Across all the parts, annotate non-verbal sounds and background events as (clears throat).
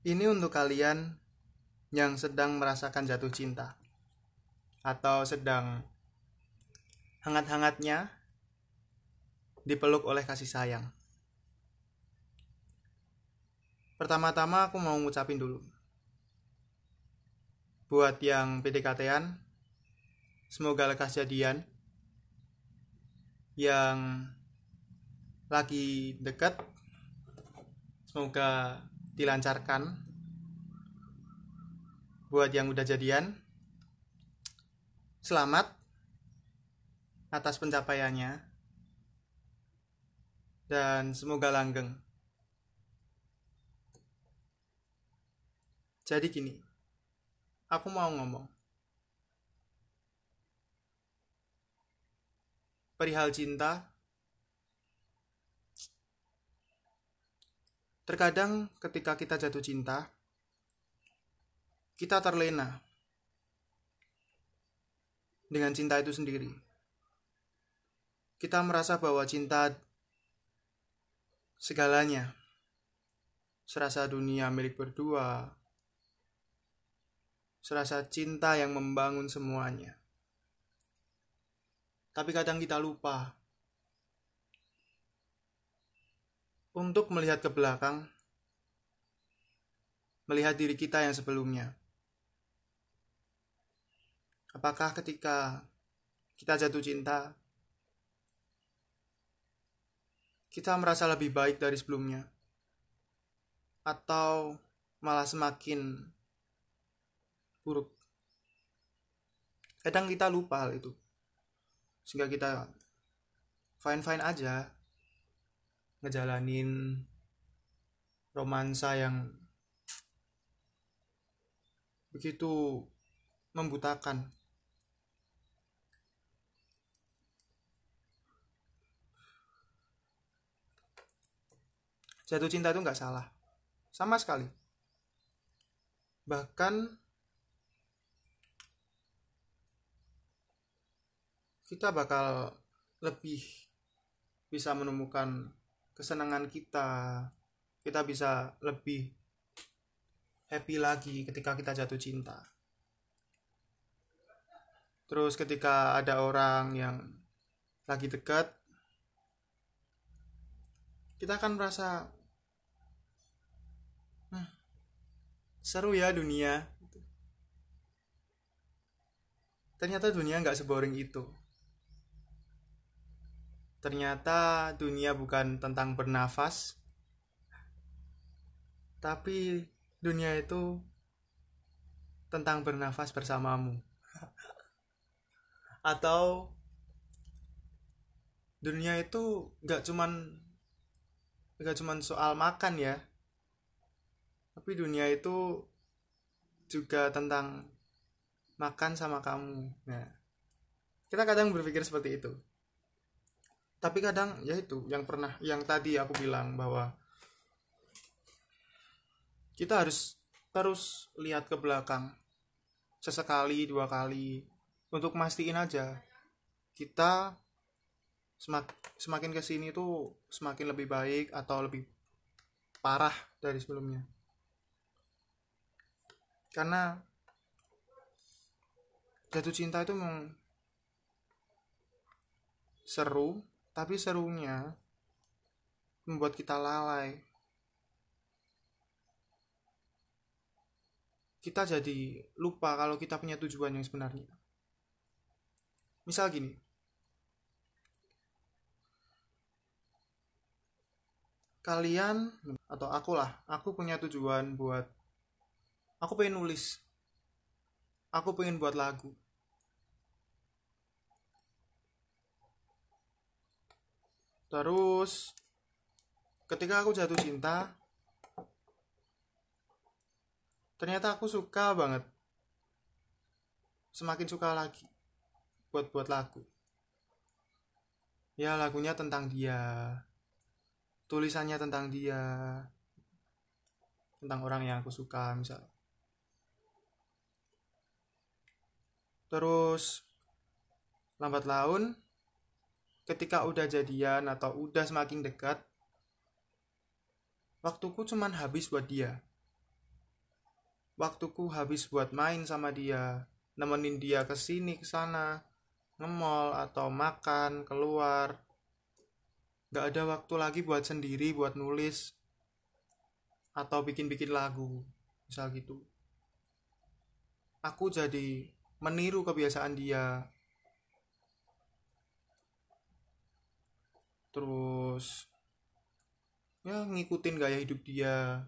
Ini untuk kalian yang sedang merasakan jatuh cinta atau sedang hangat-hangatnya dipeluk oleh kasih sayang. Pertama-tama aku mau ngucapin dulu. Buat yang PDKT-an, semoga lekas jadian. Yang lagi deket, semoga dilancarkan. Buat yang udah jadian selamat atas pencapaiannya dan semoga langgeng. Jadi gini aku mau ngomong. Perihal cinta Terkadang ketika kita jatuh cinta, kita terlena dengan cinta itu sendiri. Kita merasa bahwa cinta segalanya, serasa dunia milik berdua, serasa cinta yang membangun semuanya. Tapi kadang kita lupa untuk melihat ke belakang, melihat diri kita yang sebelumnya. Apakah ketika kita jatuh cinta, kita merasa lebih baik dari sebelumnya, atau malah semakin buruk? Kadang kita lupa hal itu, sehingga kita fine-fine aja ngejalanin romansa yang begitu membutakan. Jatuh cinta itu nggak salah, sama sekali. Bahkan kita bakal lebih bisa menemukan kesenangan kita kita bisa lebih happy lagi ketika kita jatuh cinta. Terus ketika ada orang yang lagi dekat kita akan merasa seru ya dunia. Ternyata dunia nggak seboring itu ternyata dunia bukan tentang bernafas. Tapi dunia itu tentang bernafas bersamamu. (laughs) Atau dunia itu gak cuman gak cuman soal makan ya. Tapi dunia itu juga tentang makan sama kamu. Nah kita kadang berpikir seperti itu tapi kadang ya itu yang pernah yang tadi aku bilang bahwa kita harus terus lihat ke belakang sesekali dua kali untuk mastiin aja kita semak, semakin ke sini tuh semakin lebih baik atau lebih parah dari sebelumnya. Karena jatuh cinta itu memang seru tapi serunya membuat kita lalai. Kita jadi lupa kalau kita punya tujuan yang sebenarnya. Misal gini. Kalian atau aku lah, aku punya tujuan buat aku pengen nulis. Aku pengen buat lagu Terus ketika aku jatuh cinta ternyata aku suka banget. Semakin suka lagi buat buat lagu. Ya lagunya tentang dia tulisannya tentang dia tentang orang yang aku suka misal. Terus lambat laun ketika udah jadian atau udah semakin dekat waktuku cuman habis buat dia. Waktuku habis buat main sama dia nemenin dia ke sini ke sana nge-mall atau makan keluar. Nggak ada waktu lagi buat sendiri buat nulis atau bikin-bikin lagu misal gitu. Aku jadi meniru kebiasaan dia terus ya ngikutin gaya hidup dia.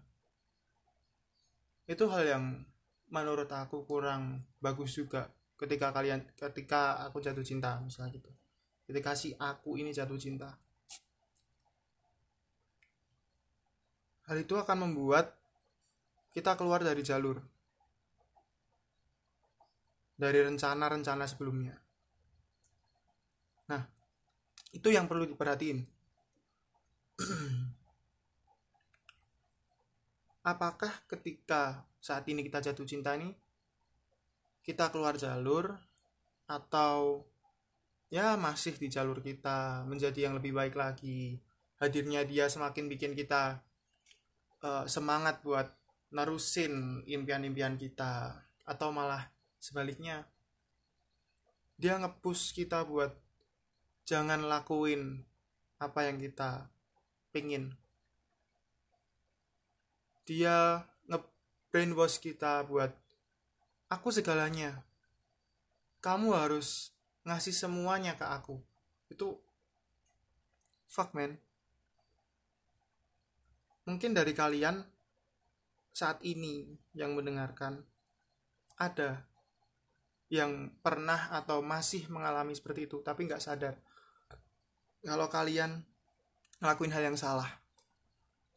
Itu hal yang menurut aku kurang bagus juga ketika kalian ketika aku jatuh cinta misalnya gitu. Ketika si aku ini jatuh cinta. Hal itu akan membuat kita keluar dari jalur. Dari rencana-rencana sebelumnya. Nah itu yang perlu diperhatiin. (clears throat) Apakah ketika saat ini kita jatuh cinta nih kita keluar jalur atau ya masih di jalur kita menjadi yang lebih baik lagi? Hadirnya dia semakin bikin kita uh, semangat buat nerusin impian-impian kita. Atau malah sebaliknya dia ngepus kita buat jangan lakuin apa yang kita pingin. Dia nge-brainwash kita buat aku segalanya. Kamu harus ngasih semuanya ke aku. Itu fuck man. Mungkin dari kalian saat ini yang mendengarkan ada yang pernah atau masih mengalami seperti itu tapi nggak sadar kalau kalian ngelakuin hal yang salah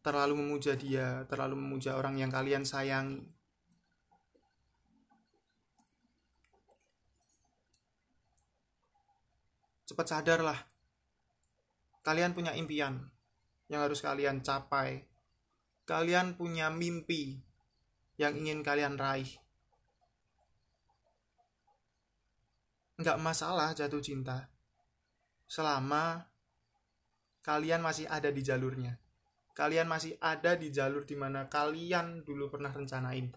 terlalu memuja dia, terlalu memuja orang yang kalian sayangi. Cepat sadarlah. Kalian punya impian yang harus kalian capai. Kalian punya mimpi yang ingin kalian raih. Nggak masalah jatuh cinta. Selama kalian masih ada di jalurnya. Kalian masih ada di jalur di mana kalian dulu pernah rencanain.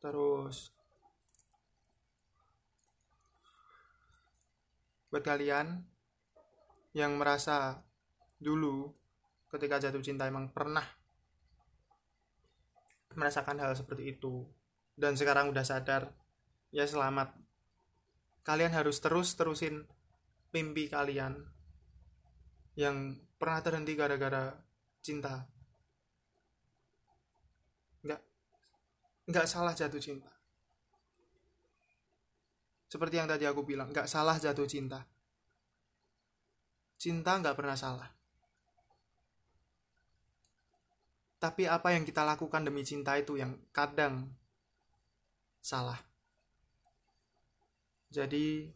Terus buat kalian yang merasa dulu ketika jatuh cinta emang pernah merasakan hal seperti itu dan sekarang udah sadar ya selamat. Kalian harus terus terusin mimpi kalian yang pernah terhenti gara-gara cinta. Nggak nggak salah jatuh cinta. Seperti yang tadi aku bilang nggak salah jatuh cinta. Cinta nggak pernah salah. Tapi apa yang kita lakukan demi cinta itu yang kadang salah jadi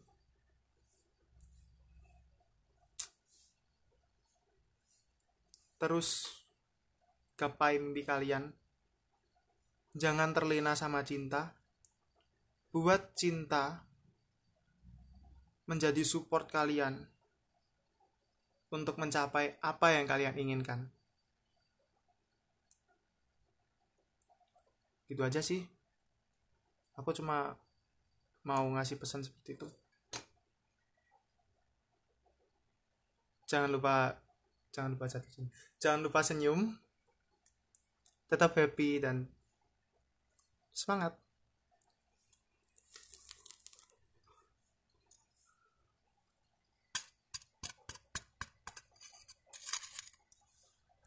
terus gapai mimpi kalian. Jangan terlena sama cinta. Buat cinta menjadi support kalian untuk mencapai apa yang kalian inginkan. Gitu aja sih. Aku cuma mau ngasih pesan seperti itu. Jangan lupa jangan lupa senyum. Jangan lupa senyum. Tetap happy dan semangat